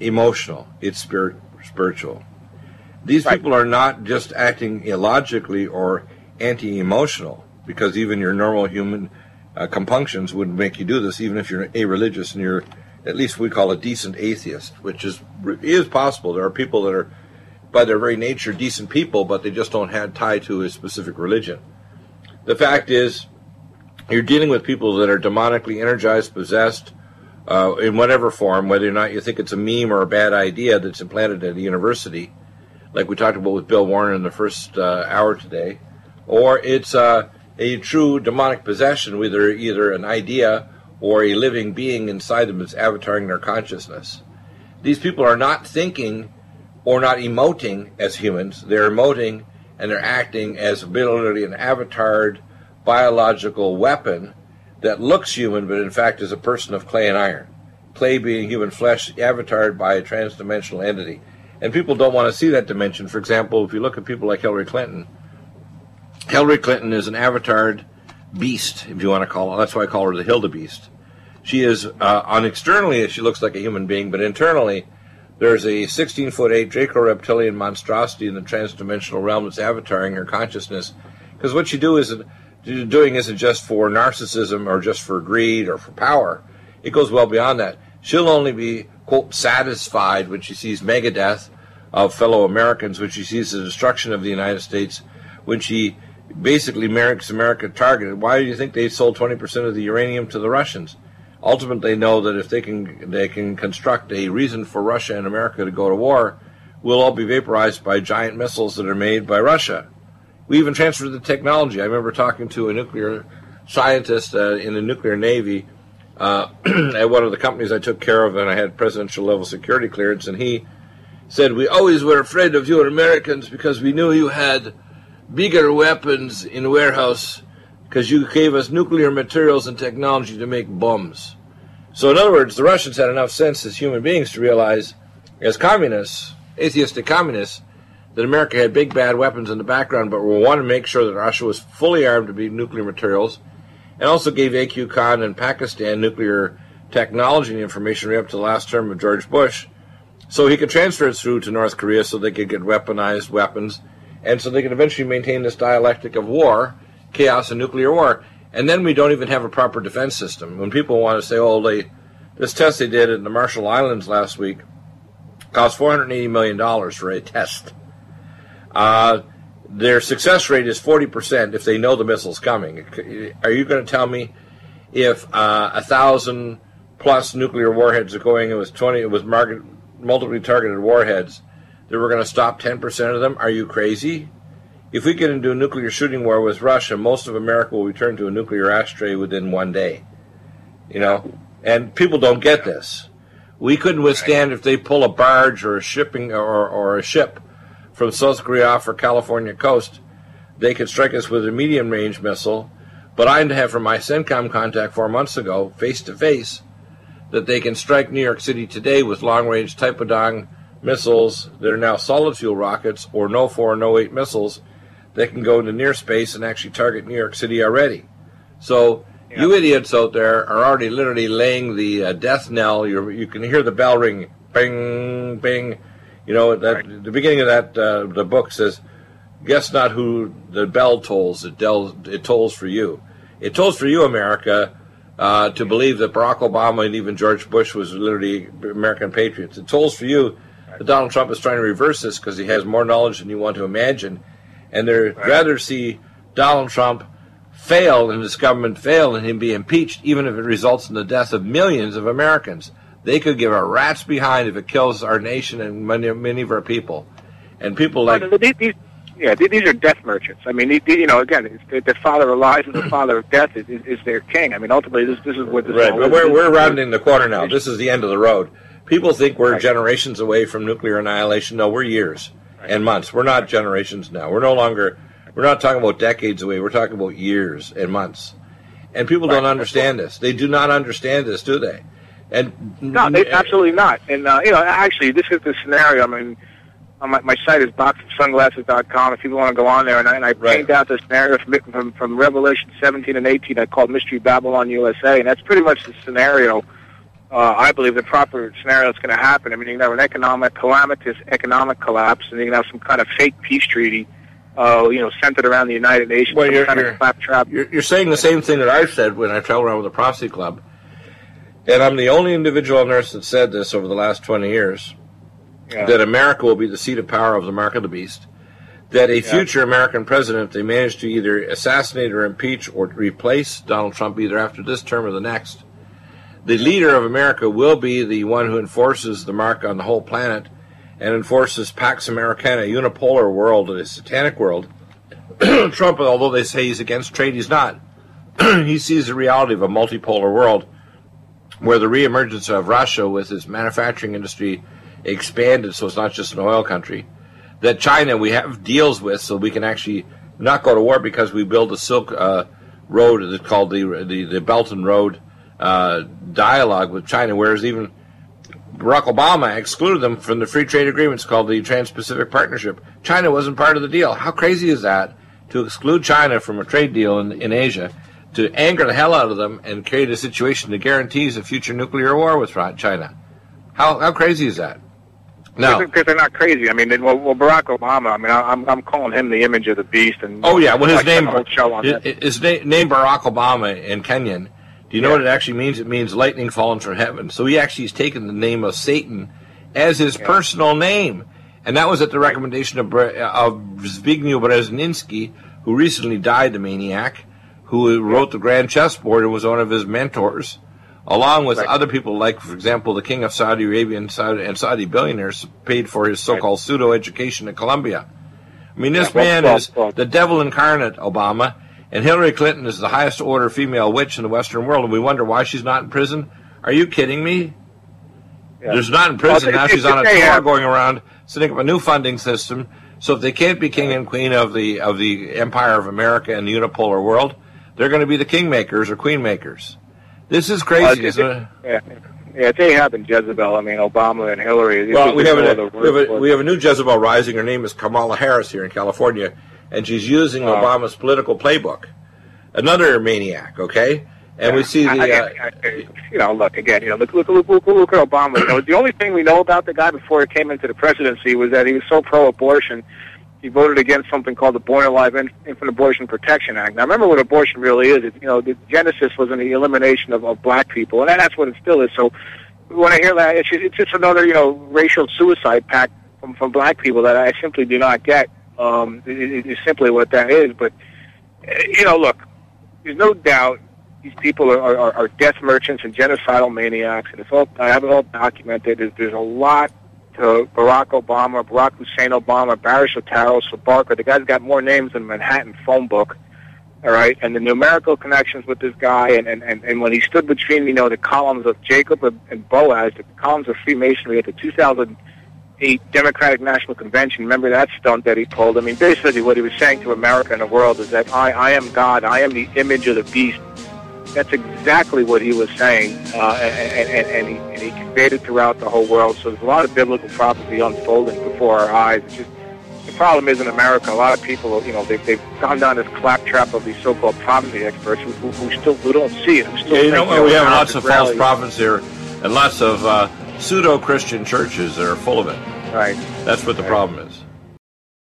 emotional, it's spirit, spiritual. These Right. people are not just acting illogically or anti emotional, because even your normal human uh, compunctions wouldn't make you do this, even if you're a religious and you're at least we call a decent atheist, which is is possible. There are people that are, by their very nature, decent people, but they just don't have tie to a specific religion. The fact is, you're dealing with people that are demonically energized, possessed, uh, in whatever form, whether or not you think it's a meme or a bad idea that's implanted at a university, like we talked about with Bill Warner in the first uh, hour today, or it's uh, a true demonic possession, whether either an idea or a living being inside them that's avataring their consciousness. These people are not thinking or not emoting as humans. They're emoting and they're acting as literally an avatared biological weapon that looks human, but in fact is a person of clay and iron. Clay being human flesh, avatared by a transdimensional entity. And people don't want to see that dimension. For example, if you look at people like Hillary Clinton, Hillary Clinton is an avatared beast, if you want to call it. That's why I call her the Hilda Beast. She is, uh, on externally, she looks like a human being, but internally, there's a 16 foot 8 Draco reptilian monstrosity in the transdimensional realm that's avataring her consciousness. Because what she do isn't doing isn't just for narcissism or just for greed or for power. It goes well beyond that. She'll only be quote satisfied when she sees megadeath of fellow Americans, when she sees the destruction of the United States, when she basically makes America targeted. Why do you think they sold 20% of the uranium to the Russians? Ultimately, they know that if they can they can construct a reason for Russia and America to go to war, we'll all be vaporized by giant missiles that are made by Russia. We even transferred the technology. I remember talking to a nuclear scientist uh, in the nuclear navy uh, at one of the companies I took care of, and I had presidential level security clearance, and he said we always were afraid of you Americans because we knew you had bigger weapons in warehouse because you gave us nuclear materials and technology to make bombs. So, in other words, the Russians had enough sense as human beings to realize, as communists, atheistic communists, that America had big bad weapons in the background, but we wanted to make sure that Russia was fully armed to be nuclear materials, and also gave AQ Khan and Pakistan nuclear technology and information right up to the last term of George Bush, so he could transfer it through to North Korea so they could get weaponized weapons, and so they can eventually maintain this dialectic of war, chaos, and nuclear war. And then we don't even have a proper defense system. When people want to say, "Oh, they this test they did in the Marshall Islands last week cost 480 million dollars for a test," uh, their success rate is 40% if they know the missile's coming. Are you going to tell me if uh, a thousand plus nuclear warheads are going, it was 20, it was market, multiply targeted warheads, that we're going to stop 10% of them? Are you crazy? If we get into a nuclear shooting war with Russia, most of America will return to a nuclear ashtray within one day. You know, and people don't get this. We couldn't withstand if they pull a barge or a shipping or, or a ship from South Korea off California coast. They could strike us with a medium range missile, but I have from my CENTCOM contact four months ago, face to face, that they can strike New York City today with long range Taepodong missiles that are now solid fuel rockets or no 4 no 8 missiles that can go into near space and actually target New York City already. So you idiots out there are already literally laying the uh, death knell. You're, you can hear the bell ring, bing, bing. You know that the beginning of that uh, the book says, "Guess not who the bell tolls. It, del- it tolls for you. It tolls for you, America." Uh, to believe that Barack Obama and even George Bush was literally American patriots. It tolls for you Donald Trump is trying to reverse this because he has more knowledge than you want to imagine, and they'd rather see Donald Trump fail and this government fail and him be impeached, even if it results in the death of millions of Americans. They could give a rat's behind if it kills our nation and many, many of our people. And people like these, these, yeah, these are death merchants. I mean, you know, again, it's the, the father of lies and the father of death is, is, is their king. I mean, ultimately, this this is what this Right, but we're, we're rounding the corner now. This is the end of the road. People think we're Right. generations away from nuclear annihilation. No, we're years and months. We're not generations now. We're no longer, we're not talking about decades away. We're talking about years and months. And people don't understand this. They do not understand this, do they? And No, they, absolutely not. And uh, you know, actually, this is the scenario. I mean, on my, my site is boxofsunglasses.com. If people want to go on there, and I, and I Right. paint out the scenario from, from from Revelation 17 and 18. I called Mystery Babylon USA, and that's pretty much the scenario. Uh, I believe the proper scenario that's going to happen. I mean, you can have an economic calamitous economic collapse, and you can have some kind of fake peace treaty. Uh, you know, centered around the United Nations, Well, you're- you're- claptrap. You're, you're saying the same thing that I've said when I travel around with the Prophecy Club. And I'm the only individual on earth that said this over the last 20 years Yeah. that America will be the seat of power of the mark of the beast. That a future American president, they manage to either assassinate or impeach or replace Donald Trump either after this term or the next. The leader of America will be the one who enforces the mark on the whole planet and enforces Pax Americana, a unipolar world, a satanic world. Trump, although they say he's against trade, he's not. he sees the reality of a multipolar world where the reemergence of Russia with its manufacturing industry expanded so it's not just an oil country. That China we have deals with so we can actually not go to war because we build a silk uh, road that's called the, the, the Belt and Road uh, dialogue with China, whereas even Barack Obama excluded them from the free trade agreements called the Trans-Pacific Partnership. China wasn't part of the deal. How crazy is that to exclude China from a trade deal in, in Asia, to anger the hell out of them and create a situation that guarantees a future nuclear war with China? How how crazy is that? Now, because they're not crazy. I mean, they, well, well, Barack Obama. I mean, I, I'm I'm calling him the image of the beast. And oh yeah, well his name a whole show on his, his name, name Barack Obama in Kenyan. Do you know Yeah. what it actually means? It means lightning fallen from heaven. So he actually has taken the name of Satan as his personal name, and that was at the recommendation of Bre- of Zbigniew Brzezinski, who recently died, the maniac, who wrote the Grand Chessboard and was one of his mentors, along with Right. other people like, for example, the King of Saudi Arabia and Saudi, and Saudi billionaires paid for his so-called pseudo education at Columbia. I mean, this Yeah, well, man well, is well. the devil incarnate, Obama, and Hillary Clinton is the highest order female witch in the Western world, and we wonder why she's not in prison. Are you kidding me? Yeah. There's not in prison. Well, now she's on a tour have- going around setting up a new funding system. So if they can't be king and queen of the of the empire of America and the unipolar world, they're going to be the kingmakers or queenmakers. This is Well, crazy, it? Yeah, yeah. It's Ahab and Jezebel. I mean, Obama and Hillary. Well, we have, a, we, have a, we have a new Jezebel rising. Her name is Kamala Harris here in California, and she's using Oh. Obama's political playbook. Another maniac, okay? And we see the. I- Uh, I- I- you know, look again. You know, look, look, look, look, look at Obama. You know, the only thing we know about the guy before he came into the presidency was that he was so pro-abortion. He voted against something called the Born Alive Infant Abortion Protection Act. Now, remember what abortion really is. It, you know, the genesis was in the elimination of, of black people, and that's what it still is. So, when I hear that, it's just, it's just another, you know, racial suicide pact from from black people that I simply do not get. Um, it- it's simply what that is. But, eh, you know, look, there's no doubt these people are, are, are death merchants and genocidal maniacs, and it's all I have it all documented. There's, there's a lot to Barack Obama, Barack Hussein Obama, Barry Soetoro, Barker. The guy's got more names than Manhattan phone book. All right, and the numerical connections with this guy, and, and, and, and when he stood between you know the columns of Jachin and, Boaz, the columns of Freemasonry at the 2008 Democratic National Convention. Remember that stunt that he pulled? I mean, basically what he was saying to America and the world is that I, I am God, I am the image of the beast. That's exactly what he was saying, uh, and, and, and, he, and he conveyed it throughout the whole world. So there's a lot of biblical prophecy unfolding before our eyes. It's just the problem is in America, a lot of people, you know, they've, they've gone down this claptrap of these so-called prophecy experts who, who, who still who don't see it. Who still yeah, you know? We have lots of false prophets here, and lots of uh, pseudo-Christian churches that are full of it. Right. That's what the problem is.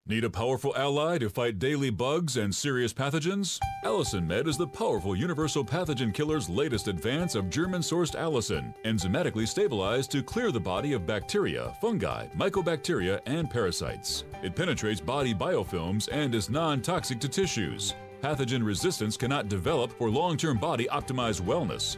Need a powerful ally to fight daily bugs and serious pathogens? Allicin Med is the powerful universal pathogen killer's latest advance of German sourced allicin, enzymatically stabilized to clear the body of bacteria, fungi, mycobacteria, and parasites. It penetrates body biofilms and is non toxic to tissues. Pathogen resistance cannot develop for long term body optimized wellness.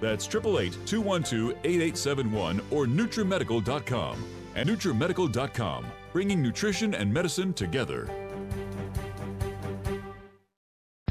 That's 888 212 8871 or NutriMedical.com. And NutriMedical.com, bringing nutrition and medicine together.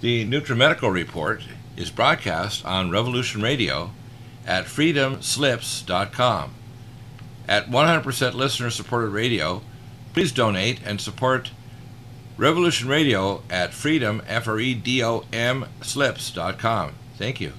The NutriMedical Report is broadcast on Revolution Radio at freedomslips.com. At 100% listener supported radio, please donate and support Revolution Radio at freedom, F R E D O M, slips.com. Thank you.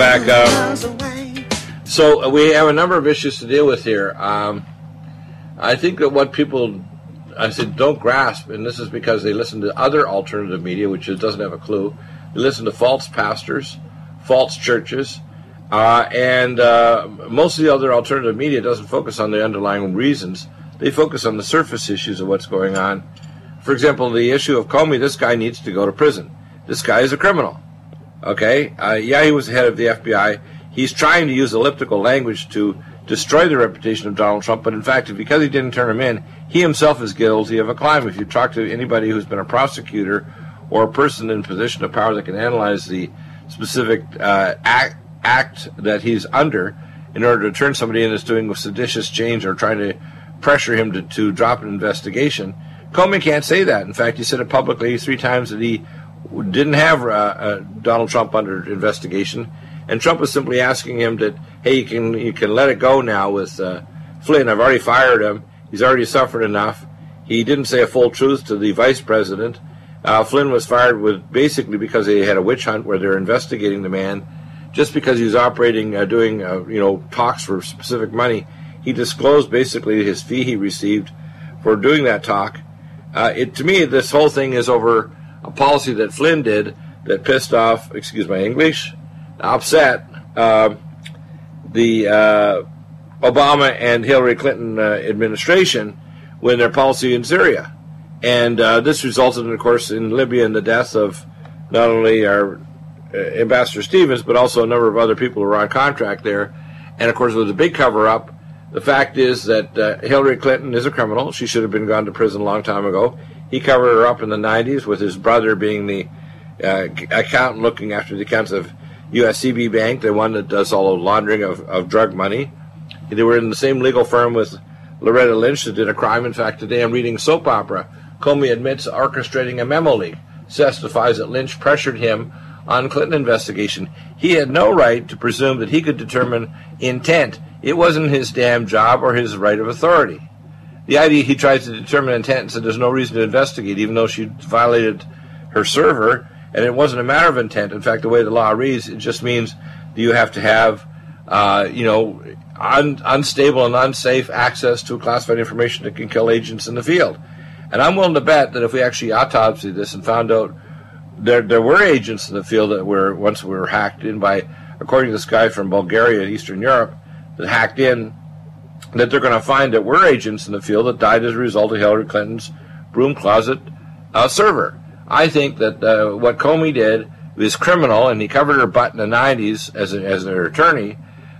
Back up. So uh, we have a number of issues to deal with here. Um, I think that what people, I said, don't grasp, and this is because they listen to other alternative media, which doesn't have a clue. They listen to false pastors, false churches, uh, and uh, most of the other alternative media doesn't focus on the underlying reasons. They focus on the surface issues of what's going on. For example, the issue of Comey, this guy needs to go to prison. This guy is a criminal. Okay? Uh, yeah, he was the head of the FBI. He's trying to use elliptical language to destroy the reputation of Donald Trump, but in fact, because he didn't turn him in, he himself is guilty of a crime. If you talk to anybody who's been a prosecutor or a person in position of power that can analyze the specific uh, act, act that he's under in order to turn somebody in that's doing a seditious change or trying to pressure him to, to drop an investigation, Comey can't say that. In fact, he said it publicly three times that he didn't have uh, uh, Donald Trump under investigation, and Trump was simply asking him that, hey, you can you can let it go now with uh, Flynn. I've already fired him. He's already suffered enough. He didn't say a full truth to the vice president. Uh, Flynn was fired with basically because they had a witch hunt where they're investigating the man, just because he was operating, uh, doing uh, you know talks for specific money. He disclosed basically his fee he received for doing that talk. Uh, it to me, this whole thing is over a policy that Flynn did that pissed off, excuse my English, upset uh, the uh, Obama and Hillary Clinton uh, administration when their policy in Syria. And uh, this resulted, of course, in Libya in the death of not only our uh, Ambassador Stevens, but also a number of other people who were on contract there. And of course, it was a big cover up. The fact is that uh, Hillary Clinton is a criminal. She should have been gone to prison a long time ago. He covered her up in the 90s with his brother being the uh, accountant looking after the accounts of USCB Bank, the one that does all the laundering of, of drug money. They were in the same legal firm with Loretta Lynch that did a crime. In fact, today I'm reading soap opera. Comey admits orchestrating a memo leak, testifies that Lynch pressured him on Clinton investigation. He had no right to presume that he could determine intent. It wasn't his damn job or his right of authority. The idea he tries to determine intent and said there's no reason to investigate, even though she violated her server, and it wasn't a matter of intent. In fact, the way the law reads, it just means you have to have, uh, you know, un- unstable and unsafe access to classified information that can kill agents in the field. And I'm willing to bet that if we actually autopsy this and found out there there were agents in the field that were once were hacked in by, according to this guy from Bulgaria, and Eastern Europe, that hacked in, that they're going to find that we're agents in the field that died as a result of Hillary Clinton's broom closet uh, server. I think that uh, what Comey did was criminal, and he covered her butt in the 90s as, a, as her attorney,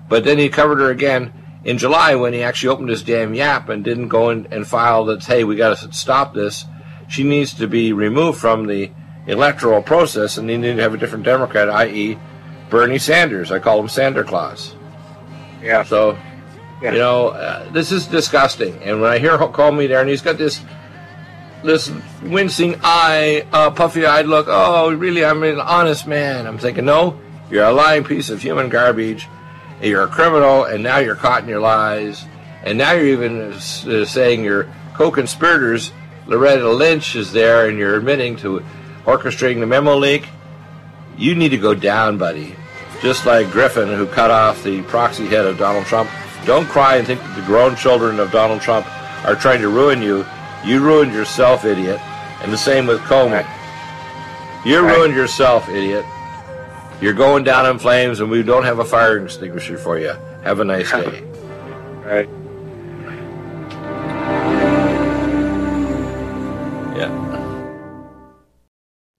but then he covered her again in July when he actually opened his damn yap and didn't go in and file that, hey, we got to stop this. She needs to be removed from the electoral process, and they need to have a different Democrat, i.e., Bernie Sanders. I call him Sander Claus. Yeah. So, Yeah. you know, uh, this is disgusting. And when I hear Hulk Comey there, and he's got this this wincing eye, uh, puffy-eyed look. Oh, really? I'm an honest man. I'm thinking, no, you're a lying piece of human garbage. You're a criminal, and now you're caught in your lies. And now you're even uh, saying your co-conspirators, Loretta Lynch, is there, and you're admitting to orchestrating the memo leak. You need to go down, buddy. Just like Griffin, who cut off the proxy head of Donald Trump. Don't cry and think that the grown children of Donald Trump are trying to ruin you. You ruined yourself, idiot. And the same with Comey. You Right. ruined yourself, idiot. You're going down in flames, and we don't have a fire extinguisher for you. Have a nice day. Right.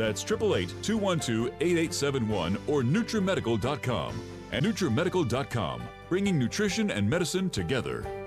That's 888 212 8871 or NutriMedical.com. And NutriMedical.com, bringing nutrition and medicine together.